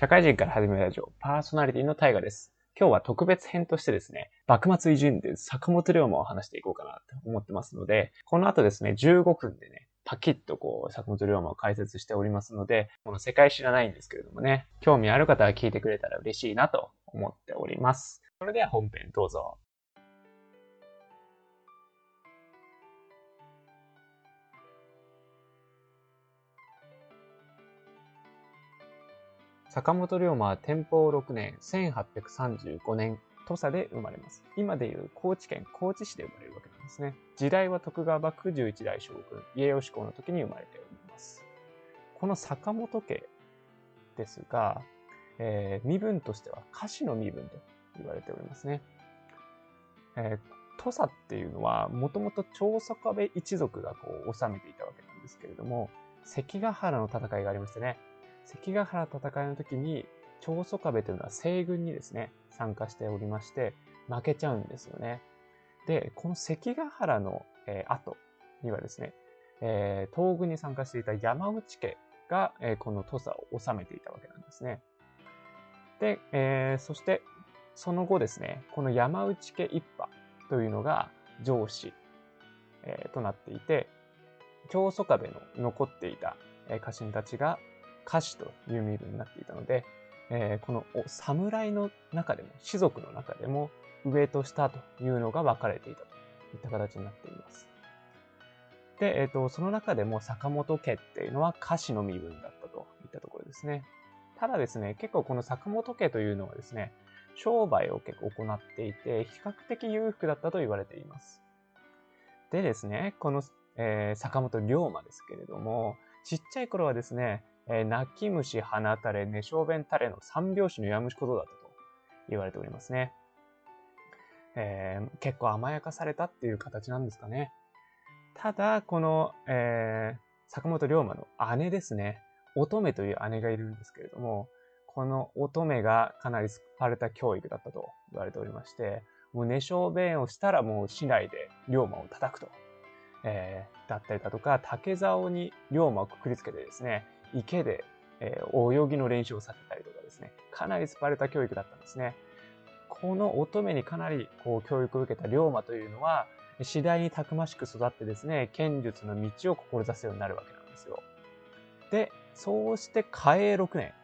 社会人から始めるラジオ、パーソナリティの大河です。今日は特別編としてですね、幕末偉人で作物龍馬を話していこうかなと思ってますので、この後ですね、15分でね、パキッとこう、作物龍馬を解説しておりますので、この世界知らないんですけれどもね、興味ある方は聞いてくれたら嬉しいなと思っております。それでは本編どうぞ。坂本龍馬は天保6年1835年土佐で生まれます。今でいう高知県高知市で生まれるわけなんですね。時代は徳川幕府11代将軍家吉公の時に生まれております。この坂本家ですが、えー、身分としては歌詞の身分と言われておりますね。えー、土佐っていうのはもともと長宗我部一族がこう治めていたわけなんですけれども関ヶ原の戦いがありましてね関ヶ原戦いの時に、長宗我部というのは西軍にですね、参加しておりまして、負けちゃうんですよね。で、この関ヶ原の、えー、後にはですね、えー、東軍に参加していた山口家が、えー、この土佐を治めていたわけなんですね。で、えー、そして、その後ですね、この山内家一派というのが上司、えー、となっていて、長宗我部の残っていた家臣たちが歌手という身分になっていたので、えー、この侍の中でも、士族の中でも、上と下というのが分かれていたといった形になっています。で、えっ、ー、と、その中でも坂本家っていうのは歌詞の身分だったといったところですね。ただですね、結構この坂本家というのはですね、商売を結構行っていて、比較的裕福だったと言われています。でですね、この、えー、坂本龍馬ですけれども、ちっちゃい頃はですね、えー、泣き虫、鼻垂れ、寝小便垂れの三拍子のやむしことだったと言われておりますね。えー、結構甘やかされたっていう形なんですかね。ただ、この、えー、坂本龍馬の姉ですね。乙女という姉がいるんですけれども、この乙女がかなりスパルタ教育だったと言われておりまして、もう寝小便をしたらもう市内で龍馬を叩くと。えー、だったりだとか、竹竿に龍馬をくくりつけてですね、池で、えー、泳ぎの練習をさせたりとかですね、かなりスパルタ教育だったんですね。この乙女にかなりこう教育を受けた龍馬というのは、次第にたくましく育ってですね、剣術の道を志すようになるわけなんですよ。で、そうして嘉永6年、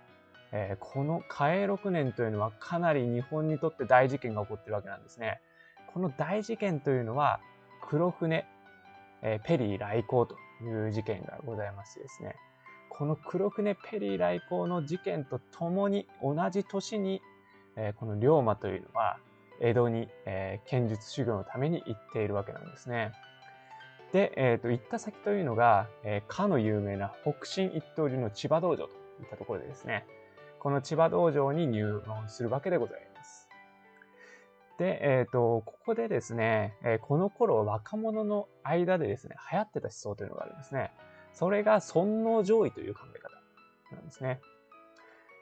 えー、この嘉永6年というのはかなり日本にとって大事件が起こってるわけなんですね。この大事件というのは、黒船、えー、ペリー来航という事件がございましてですね、この黒船ペリー来航の事件とともに同じ年に、えー、この龍馬というのは江戸に、えー、剣術修行のために行っているわけなんですね。で、えーと、行った先というのが、えー、かの有名な北進一刀流の千葉道場といったところでですね、この千葉道場に入門するわけでございます。で、えっ、ー、と、ここでですね、えー、この頃若者の間でですね、流行ってた思想というのがあるんですね。それが尊王攘夷という考え方なんですね。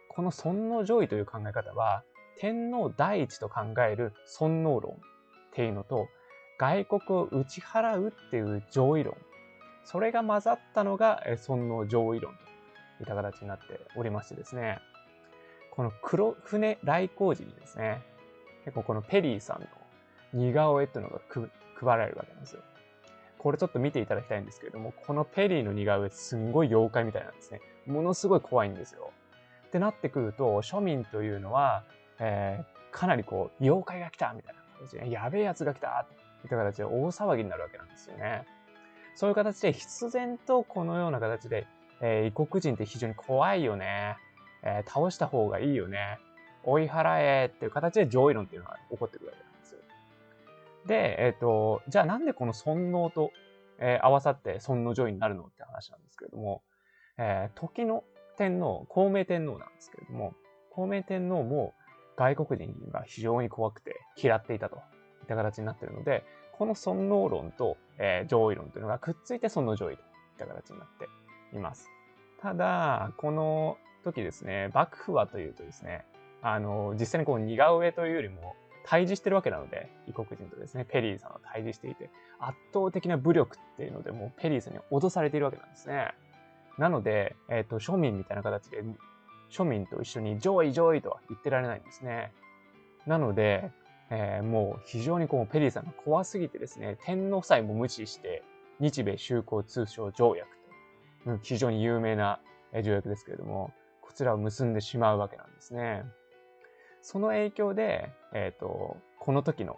この尊王攘夷という考え方は、天皇第一と考える尊王論っていうのと、外国を打ち払うっていう上位論。それが混ざったのが尊王攘夷論といった形になっておりましてですね。この黒船来航時にですね、結構このペリーさんの似顔絵っていうのが配られるわけなんですよ。これちょっと見ていただきたいんですけれども、このペリーの似顔絵すんごい妖怪みたいなんですね。ものすごい怖いんですよ。ってなってくると、庶民というのは、えー、かなりこう、妖怪が来たみたいな形で、やべえやつが来たといった形で大騒ぎになるわけなんですよね。そういう形で必然とこのような形で、えー、異国人って非常に怖いよね。えー、倒した方がいいよね。追い払えっていう形で上位論っていうのが起こってくるわけなんです。で、えっ、ー、と、じゃあなんでこの尊王と、えー、合わさって尊王攘夷になるのって話なんですけれども、えー、時の天皇、孔明天皇なんですけれども、孔明天皇も外国人が非常に怖くて嫌っていたといった形になっているので、この尊王論と、えー、上位論というのがくっついて尊王攘夷といった形になっています。ただ、この時ですね、幕府はというとですね、あの、実際にこう似顔絵というよりも、対峙してるわけなので、異国人とですね、ペリーさんは対峙していて、圧倒的な武力っていうので、もうペリーさんに脅されているわけなんですね。なので、えっ、ー、と、庶民みたいな形で、庶民と一緒に上位上位とは言ってられないんですね。なので、えー、もう非常にこうペリーさんが怖すぎてですね、天皇祭も無視して日米修好通商条約と、う、非常に有名な条約ですけれども、こちらを結んでしまうわけなんですね。その影響で、えっ、ー、と、この時の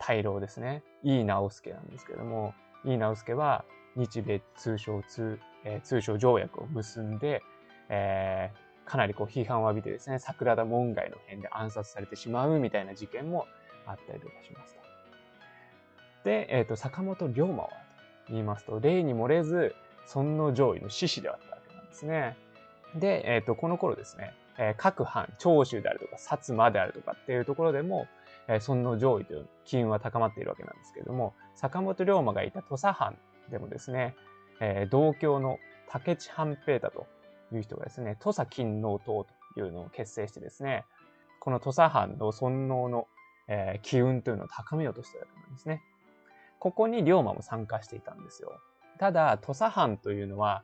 大老ですね、井伊直弼なんですけども、井伊直弼は日米通商通、えー、通商条約を結んで、えー、かなりこう批判を浴びてですね、桜田門外の辺で暗殺されてしまうみたいな事件もあったりとかしますと。で、えっ、ー、と、坂本龍馬はと言いますと、例に漏れず、尊王攘夷の志士であったわけなんですね。で、えっ、ー、と、この頃ですね、え、各藩、長州であるとか、薩摩であるとかっていうところでも、え、尊王攘夷という機運は高まっているわけなんですけれども、坂本龍馬がいた土佐藩でもですね、えー、同郷の竹地半平太という人がですね、土佐勤王党というのを結成してですね、この土佐藩の尊王の、え、機運というのを高めようとしたわけなんですね。ここに龍馬も参加していたんですよ。ただ、土佐藩というのは、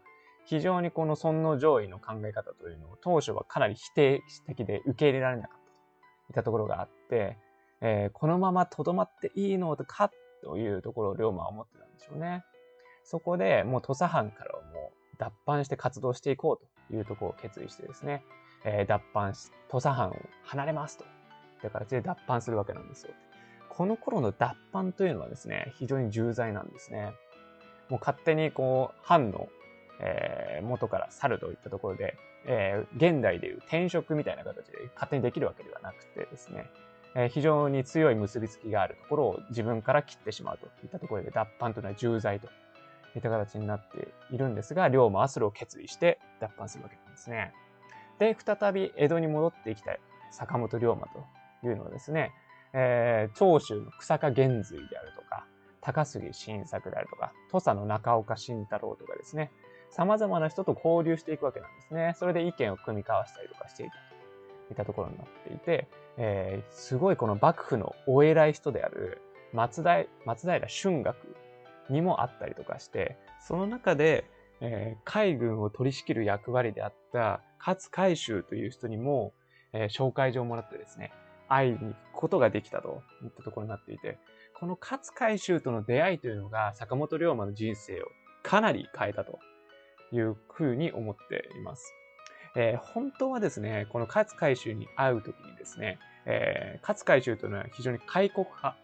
非常にこの尊王攘夷の考え方というのを当初はかなり否定的で受け入れられなかったといったところがあって、えー、このまま留まっていいのかというところを龍馬は思ってたんでしょうね。そこでもう土佐藩からもう脱藩して活動していこうというところを決意してですね、えー、脱藩し、土佐藩を離れますと。いう形で脱藩するわけなんですよ。この頃の脱藩というのはですね、非常に重罪なんですね。もう勝手にこう、藩の、えー、元から去るといったところで、えー、現代でいう転職みたいな形で勝手にできるわけではなくてですね、えー、非常に強い結びつきがあるところを自分から切ってしまうといったところで脱藩というのは重罪といった形になっているんですが、龍馬はそれを決意して脱藩するわけなんですね。で、再び江戸に戻ってきた坂本龍馬というのはですね、えー、長州の草加玄瑞であるとか、高杉晋作であるとか、土佐の中岡慎太郎とかですね、様々な人と交流していくわけなんですね。それで意見を組み交わしたりとかしていたといったところになっていて、えー、すごいこの幕府のお偉い人である松平松平春岳にもあったりとかして、その中で、えー、海軍を取り仕切る役割であった勝海舟という人にも、えー、紹介状をもらってですね、会いに行くことができたといったところになっていて、この勝海舟との出会いというのが坂本龍馬の人生をかなり変えたというふうに思っています。えー、本当はですね、この勝海舟に会うときにですね、えー、勝海舟というのは非常に開国派、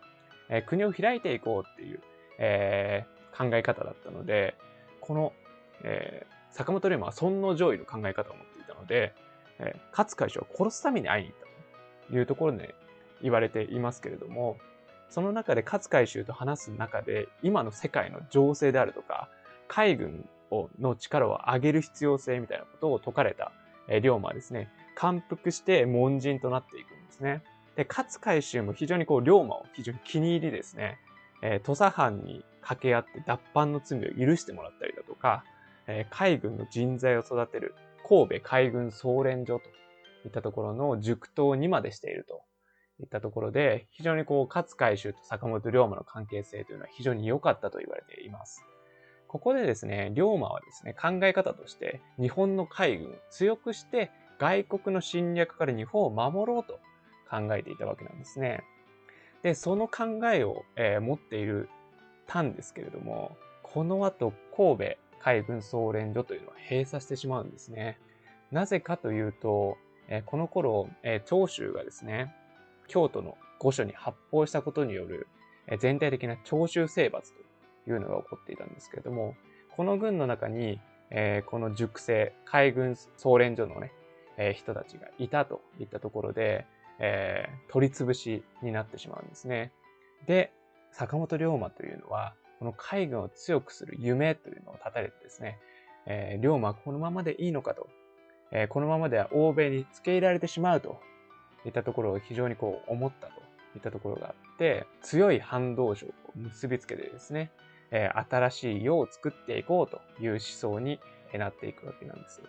えー、国を開いていこうっていう、えー、考え方だったので、この、えー、坂本龍馬は尊王攘夷の考え方を持っていたので、えー、勝海舟を殺すために会いに行ったというところで言われていますけれども、その中で勝海舟と話す中で、今の世界の情勢であるとか、海軍をの力を上げる必要性みたいなことを説かれた、えー、龍馬はですね、感服して門人となっていくんですね。で、勝海舟も非常にこう、龍馬を非常に気に入りですね、えー、土佐藩に掛け合って脱藩の罪を許してもらったりだとか、えー、海軍の人材を育てる神戸海軍総連所といったところの塾頭にまでしているといったところで、非常にこう、勝海舟と坂本龍馬の関係性というのは非常に良かったと言われています。ここでですね、龍馬はですね、考え方として、日本の海軍を強くして、外国の侵略から日本を守ろうと考えていたわけなんですね。で、その考えを、えー、持っているたんですけれども、この後、神戸海軍総連所というのは閉鎖してしまうんですね。なぜかというと、えー、この頃、えー、長州がですね、京都の御所に発砲したことによる、えー、全体的な長州征伐というのが起こっていたんですけれども、この軍の中に、えー、この熟成、海軍総連所のね、えー、人たちがいたといったところで、えー、取り潰しになってしまうんですね。で、坂本龍馬というのは、この海軍を強くする夢というのを立たれてですね、えー、龍馬はこのままでいいのかと、えー、このままでは欧米に付け入られてしまうといったところを非常にこう思ったといったところがあって、強い反動書を結びつけてですね、えー、新しい世を作っていこうという思想になっていくわけなんです。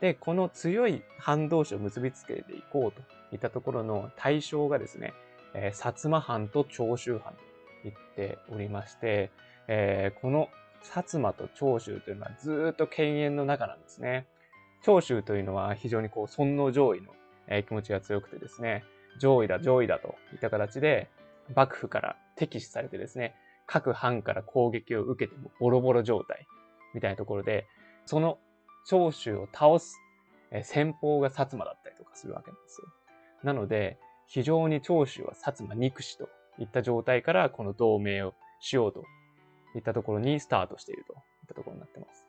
で、この強い反動詞を結びつけていこうといったところの対象がですね、えー、薩摩藩と長州藩と言っておりまして、えー、この薩摩と長州というのはずっと犬猿の中なんですね。長州というのは非常にこう、尊王上位の、え気持ちが強くてですね、上位だ、上位だといった形で、幕府から敵視されてですね、各藩から攻撃を受けてもボロボロ状態みたいなところで、その長州を倒す、え先方が薩摩だったりとかするわけなんですよ。なので、非常に長州は薩摩憎しといった状態からこの同盟をしようといったところにスタートしているといったところになってます。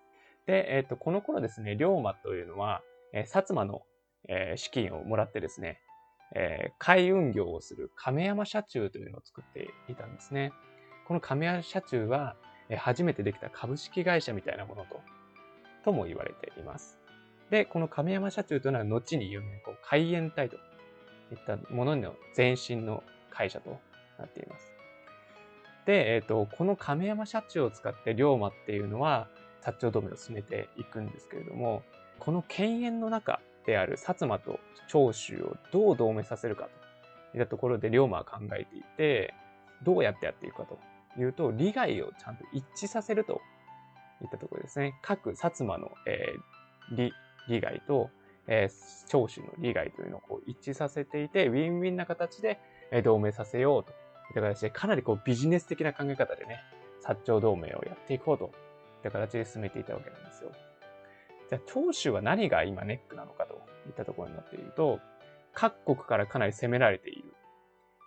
で、えっ、と、この頃ですね、龍馬というのは、えー、薩摩の、えー、資金をもらってですね、えー、海運業をする亀山社中というのを作っていたんですね。この亀山社中は、初めてできた株式会社みたいなものと、とも言われています。で、この亀山社中というのは後に有名な海援隊といったものの前身の会社となっています。で、えっ、ー、と、この亀山社中を使って龍馬っていうのは、薩長同盟を進めていくんですけれども、この犬猿の中である薩摩と長州をどう同盟させるかといったところで龍馬は考えていて、どうやってやっていくかというと、利害をちゃんと一致させるといったところですね。各薩摩の、えー、利利害と、えー、長州の利害というのをこう一致させていて、ウィンウィンな形で、え、同盟させようといった形で、かなりこうビジネス的な考え方でね、薩長同盟をやっていこうといった形で進めていたわけなんですよ。じゃあ、長州は何が今ネックなのかといったところになっていると、各国からかなり攻められている。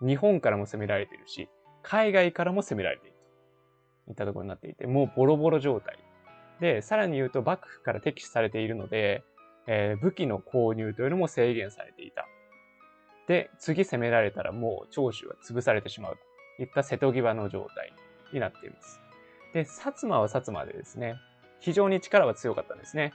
日本からも攻められているし、海外からも攻められているといったところになっていて、もうボロボロ状態。で、さらに言うと幕府から敵視されているので、えー、武器の購入というのも制限されていた。で、次攻められたらもう長州は潰されてしまうといった瀬戸際の状態になっています。で、薩摩は薩摩でですね、非常に力は強かったんですね。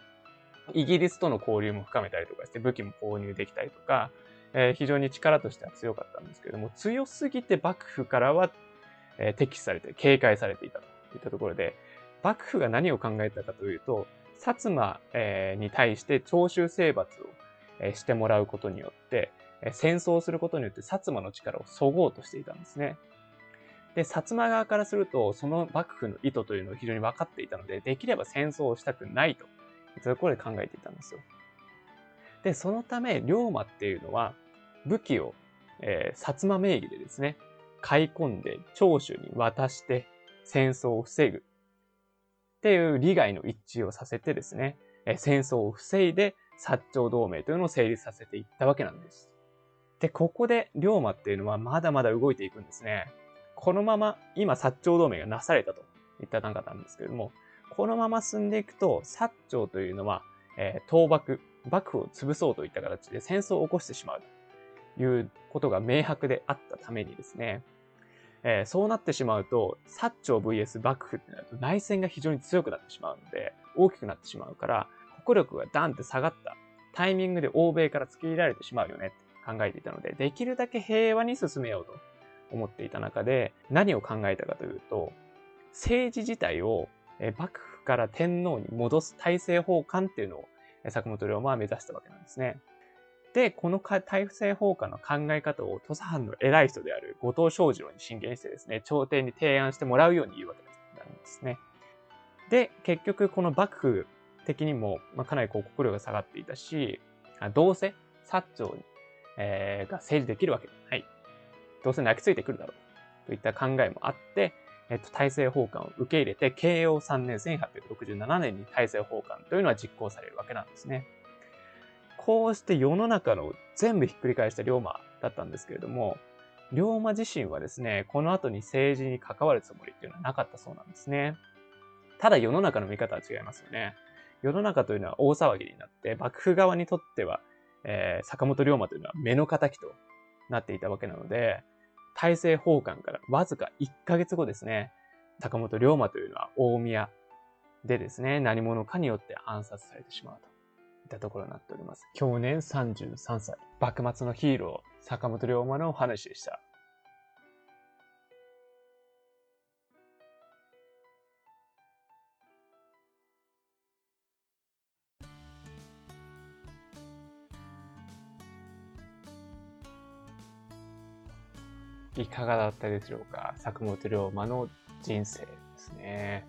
イギリスとの交流も深めたりとかして武器も購入できたりとか、えー、非常に力としては強かったんですけれども、強すぎて幕府からは、えー、敵視されて警戒されていたといったところで、幕府が何を考えたかというと、薩摩、えー、に対して徴収征伐を、えー、してもらうことによって、えー、戦争をすることによって薩摩の力をそごうとしていたんですね。で、薩摩側からすると、その幕府の意図というのを非常に分かっていたので、できれば戦争をしたくないとそういうところで考えていたんですよ。で、そのため、龍馬っていうのは、武器を、えー、薩摩名義でですね、買い込んで長州に渡して戦争を防ぐっていう利害の一致をさせてですね、えー、戦争を防いで薩長同盟というのを成立させていったわけなんです。で、ここで龍馬っていうのはまだまだ動いていくんですね。このまま今薩長同盟がなされたといった段階なんですけれども、このまま進んでいくと、薩長というのは、えー、倒幕、幕府を潰そうといった形で戦争を起こしてしまういうことが明白であったためにですね、えー、そうなってしまうと、薩長 VS 幕府ってなると内戦が非常に強くなってしまうので、大きくなってしまうから、国力がダンって下がったタイミングで欧米から突き入れられてしまうよねって考えていたので、できるだけ平和に進めようと思っていた中で、何を考えたかというと、政治自体を幕府から天皇に戻す大政奉還っていうのを坂本龍馬は目指したわけなんですね。で、この大政奉還の考え方を土佐藩の偉い人である後藤正次郎に進言してですね、朝廷に提案してもらうように言うわけなんですね。で、結局この幕府的にも、まあ、かなりこう国力が下がっていたし、どうせ薩長に、えー、が政治できるわけない。どうせ泣きついてくるだろうといった考えもあって、えっと、大政奉還を受け入れて、慶応3年1867年に大政奉還というのは実行されるわけなんですね。こうして世の中の全部ひっくり返した龍馬だったんですけれども、龍馬自身はですね、この後に政治に関わるつもりっていうのはなかったそうなんですね。ただ世の中の見方は違いますよね。世の中というのは大騒ぎになって、幕府側にとっては、えー、坂本龍馬というのは目の敵となっていたわけなので、大政奉還からわずか1ヶ月後ですね、坂本龍馬というのは大宮でですね、何者かによって暗殺されてしまうとたところになっております。去年33歳、幕末のヒーロー、坂本龍馬のお話でした。いかがだったでしょうか？坂本龍馬の人生ですね。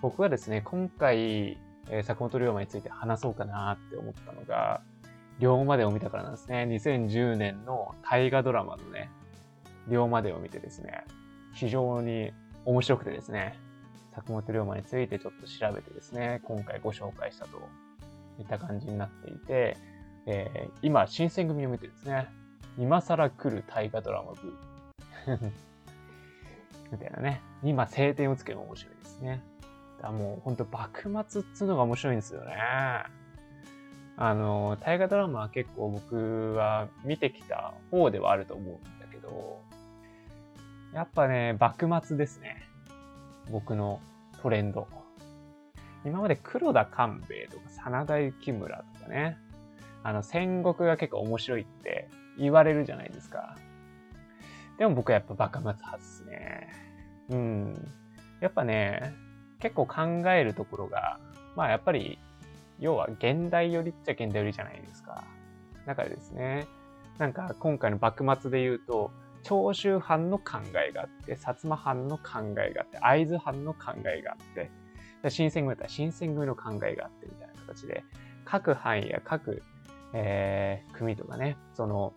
僕はですね、今回えー、坂本龍馬について話そうかなって思ったのが、龍馬伝を見たからなんですね。2010年の大河ドラマのね、龍馬伝を見てですね、非常に面白くてですね、坂本龍馬についてちょっと調べてですね、今回ご紹介したといった感じになっていて、えー、今、新選組を見てですね、今更来る大河ドラマ部。みたいなね。今、晴天をつけるの面白いですね。だもうほんと幕末っつうのが面白いんですよね。あの、大河ドラマは結構僕は見てきた方ではあると思うんだけど、やっぱね、幕末ですね。僕のトレンド。今まで黒田官兵衛とか真田幸村とかね、あの戦国が結構面白いって言われるじゃないですか。でも僕はやっぱ幕末派っすね。うん。やっぱね、結構考えるところが、まあやっぱり、要は現代寄りっちゃ現代寄りじゃないですか。だからですね、なんか今回の幕末で言うと、長州藩の考えがあって、薩摩藩の考えがあって、会津藩の考えがあって、新選組だったら新選組の考えがあってみたいな形で、各藩や各、えー、組とかね、その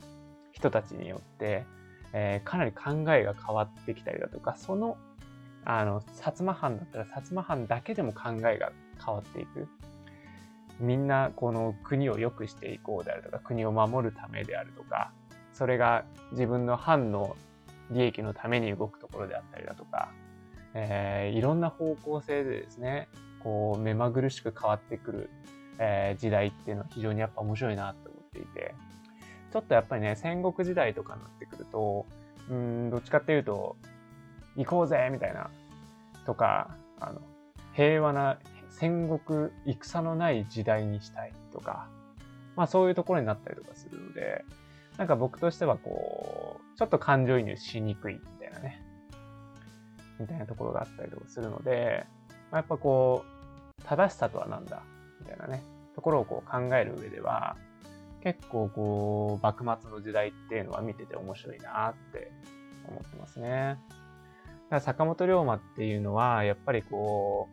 人たちによって、えー、かなり考えが変わってきたりだとか、その、あの、薩摩藩だったら薩摩藩だけでも考えが変わっていく。みんなこの国を良くしていこうであるとか、国を守るためであるとか、それが自分の藩の利益のために動くところであったりだとか、えー、いろんな方向性でですね、こう目まぐるしく変わってくる、えー、時代っていうのは非常にやっぱ面白いなと思っていて、ちょっとやっぱりね、戦国時代とかになってくると、うん、どっちかっていうと、行こうぜみたいな、とか、あの、平和な戦国、戦のない時代にしたいとか、まあそういうところになったりとかするので、なんか僕としてはこう、ちょっと感情移入しにくいみたいなね、みたいなところがあったりとかするので、まあ、やっぱこう、正しさとは何だ？みたいなね、ところをこう考える上では、結構こう、幕末の時代っていうのは見てて面白いなって思ってますね。坂本龍馬っていうのは、やっぱりこ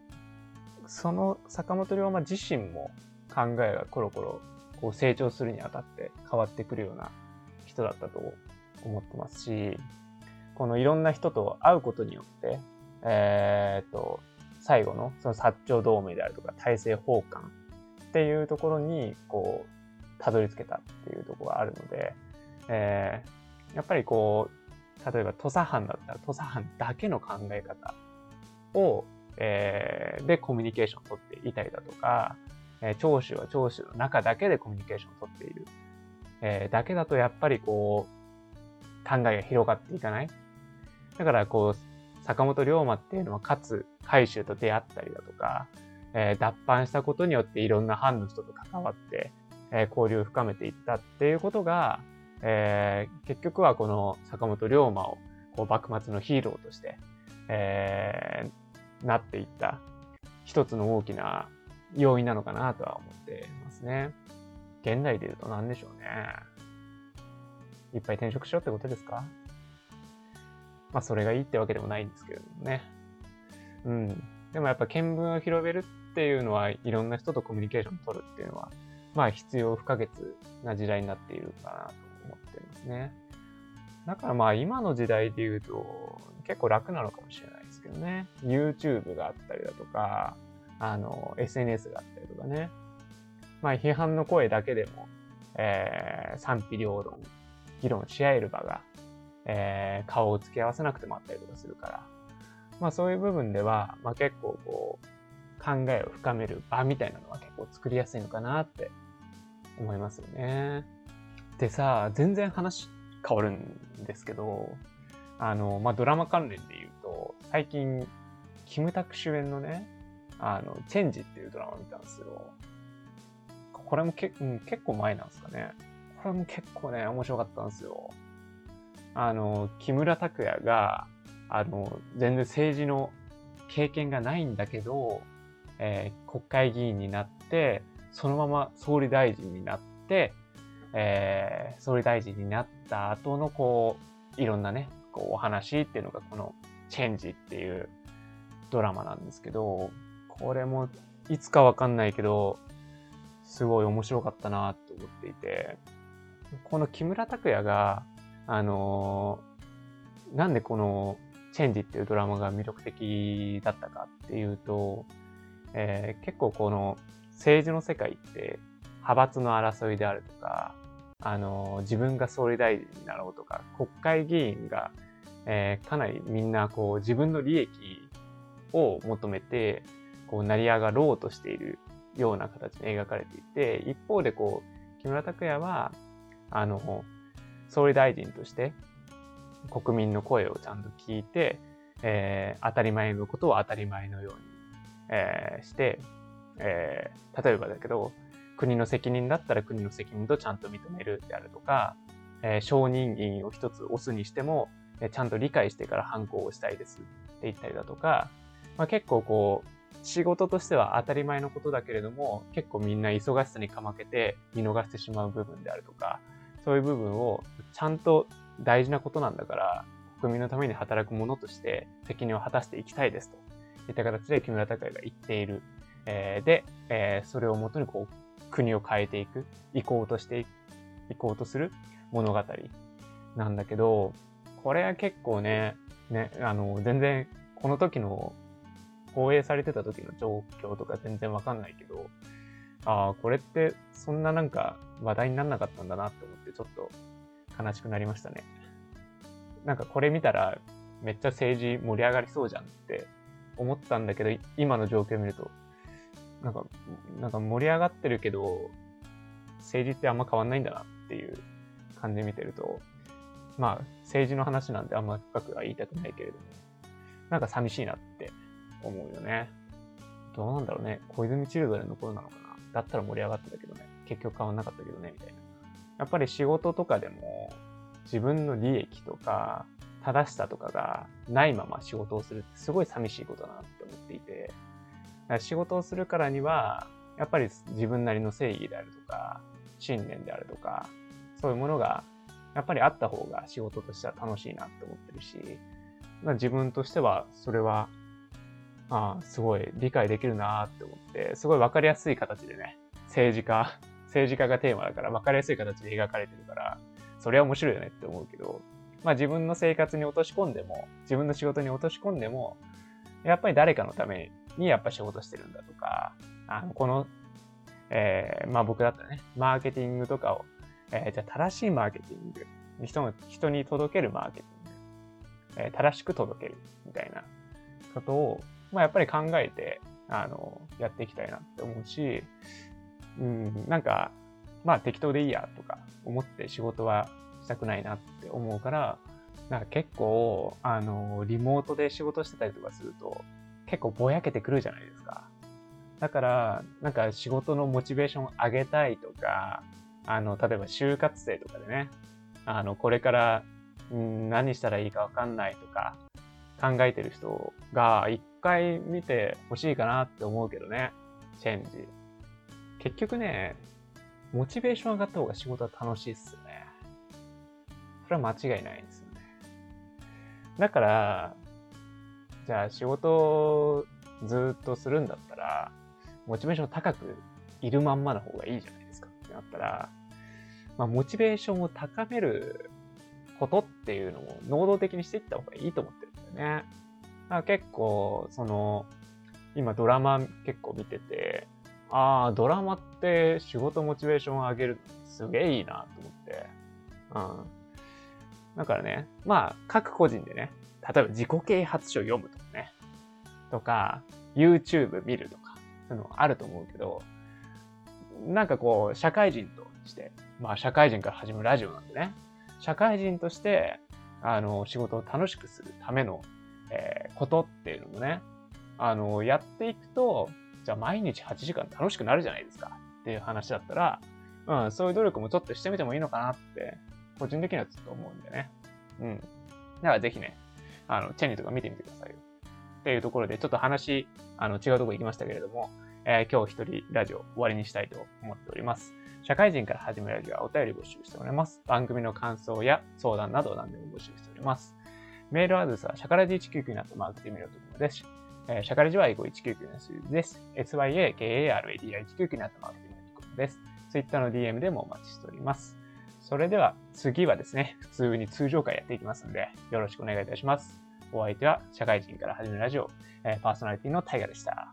う、その坂本龍馬自身も考えがコロコロこう成長するにあたって変わってくるような人だったと思ってますし、このいろんな人と会うことによって、えー、っと、最後のその薩長同盟であるとか大政奉還っていうところに、こう、たどり着けたっていうところがあるので、えー、やっぱりこう、例えば土佐藩だったら土佐藩だけの考え方を、えー、でコミュニケーションを取っていたりだとか、えー、長州は長州の中だけでコミュニケーションを取っている、えー、だけだとやっぱりこう、考えが広がっていかない。だからこう、坂本龍馬っていうのはかつ海舟と出会ったりだとか、えー、脱藩したことによっていろんな藩の人と関わって、え交流を深めていったっていうことが、えー、結局はこの坂本龍馬をこう幕末のヒーローとして、えー、なっていった一つの大きな要因なのかなとは思ってますね。現代で言うと何でしょうね。いっぱい転職しようってことですか？まあそれがいいってわけでもないんですけれどもね。うん。でもやっぱ見聞を広めるっていうのはいろんな人とコミュニケーションを取るっていうのはまあ必要不可欠な時代になっているかなとってますね。だからまあ今の時代で言うと結構楽なのかもしれないですけどね。YouTube があったりだとか、あの、SNS があったりとかね。まあ批判の声だけでも、えー、賛否両論、議論し合える場が、えー、顔を付け合わせなくてもあったりとかするから。まあそういう部分では、まあ結構こう、考えを深める場みたいなのは結構作りやすいのかなって思いますよね。でさ、全然話変わるんですけど、あの、まあ、ドラマ関連で言うと、最近、キムタク主演のね、あの、チェンジっていうドラマ見たんですよ。これもけ、うん、結構前なんですかね。これも結構ね、面白かったんですよ。あの、木村拓哉が、あの、全然政治の経験がないんだけど、えー、国会議員になって、そのまま総理大臣になって、えー、総理大臣になった後のこう、いろんなね、こうお話っていうのがこのチェンジっていうドラマなんですけど、これもいつかわかんないけど、すごい面白かったなと思っていて、この木村拓哉が、あのー、なんでこのチェンジっていうドラマが魅力的だったかっていうと、えー、結構この政治の世界って派閥の争いであるとか、あの、自分が総理大臣になろうとか、国会議員が、えー、かなりみんなこう自分の利益を求めて、こう成り上がろうとしているような形で描かれていて、一方でこう、木村拓哉は、あの、総理大臣として国民の声をちゃんと聞いて、えー、当たり前のことを当たり前のように、えー、して、えー、例えばだけど、国の責任だったら国の責任とちゃんと認めるであるとか、えー、承認印を一つ押すにしても、えー、ちゃんと理解してから反抗をしたいですって言ったりだとか、まあ、結構こう、仕事としては当たり前のことだけれども、結構みんな忙しさにかまけて見逃してしまう部分であるとか、そういう部分をちゃんと大事なことなんだから、国民のために働く者として責任を果たしていきたいですといった形で木村拓哉が言っている。えー、で、えー、それをもとにこう国を変えていく、行こうとしてい、行こうとする物語なんだけど、これは結構ね、ね、あの、全然この時の放映されてた時の状況とか全然わかんないけど、ああ、これってそんななんか話題になんなかったんだなって思ってちょっと悲しくなりましたね。なんかこれ見たらめっちゃ政治盛り上がりそうじゃんって思ったんだけど、今の状況を見ると、なんか、なんか盛り上がってるけど、政治ってあんま変わんないんだなっていう感じ見てると、まあ政治の話なんてあんま深くは言いたくないけれども、なんか寂しいなって思うよね。どうなんだろうね。小泉チルドレンの頃なのかな。だったら盛り上がってたけどね。結局変わんなかったけどね、みたいな。やっぱり仕事とかでも自分の利益とか正しさとかがないまま仕事をするってすごい寂しいことだなって思っていて、仕事をするからには、やっぱり自分なりの正義であるとか、信念であるとか、そういうものがやっぱりあった方が仕事としては楽しいなって思ってるし、まあ自分としてはそれはああ、すごい理解できるなって思って、すごいわかりやすい形でね、政治家、政治家がテーマだからわかりやすい形で描かれてるから、それは面白いよねって思うけど、まあ自分の生活に落とし込んでも、自分の仕事に落とし込んでも、やっぱり誰かのためににやっぱ仕事してるんだとか、あのこの、えー、まあ僕だったらね、マーケティングとかを、えー、じゃあ正しいマーケティング、人の人に届けるマーケティング、えー、正しく届けるみたいなことをまあ、やっぱり考えて、あの、やっていきたいなって思うし、うん、なんか、まあ適当でいいやとか思って仕事はしたくないなって思うから、なんか結構、あの、リモートで仕事してたりとかすると、結構ぼやけてくるじゃないですか。だから、なんか仕事のモチベーション上げたいとか、あの、例えば就活生とかでね、あの、これから、ん、何したらいいかわかんないとか、考えてる人が一回見てほしいかなって思うけどね。チェンジ。結局ね、モチベーション上がった方が仕事は楽しいっすよね。それは間違いないんですよね。だから、じゃあ仕事ずっとするんだったら、モチベーション高くいるまんまの方がいいじゃないですかってなったら、まあ、モチベーションを高めることっていうのを能動的にしていった方がいいと思ってるんだよね。だから結構、その、今ドラマ結構見てて、ああ、ドラマって仕事モチベーションを上げるすげえいいなと思って。うん。だからね、まあ、各個人でね、例えば自己啓発書読むとかね、とか、YouTube 見るとか、そういうのあると思うけど、なんかこう、社会人として、まあ社会人から始めるラジオなんでね、社会人として、あの、仕事を楽しくするための、えー、ことっていうのもね、あの、やっていくと、じゃあ毎日8時間楽しくなるじゃないですかっていう話だったら、うん、そういう努力もちょっとしてみてもいいのかなって、個人的にはずっと思うんでね。うん。だからぜひね、あの、チェニーとか見てみてくださいよ。っていうところで、ちょっと話、あの、違うとこ行きましたけれども、えー、今日一人ラジオ終わりにしたいと思っております。社会人から始めるラジオはお便り募集しております。番組の感想や相談など何でも募集しております。メールアドレスは、シャカラジ199になってマークで見るところです。えー、シャカレジは英語199の数字です。syakaradi199 になったマークでです。Twitter の DM でもお待ちしております。それでは次はですね、普通に通常回やっていきますので、よろしくお願いいたします。お相手は社会人から始めるラジオ、パーソナリティのタイガでした。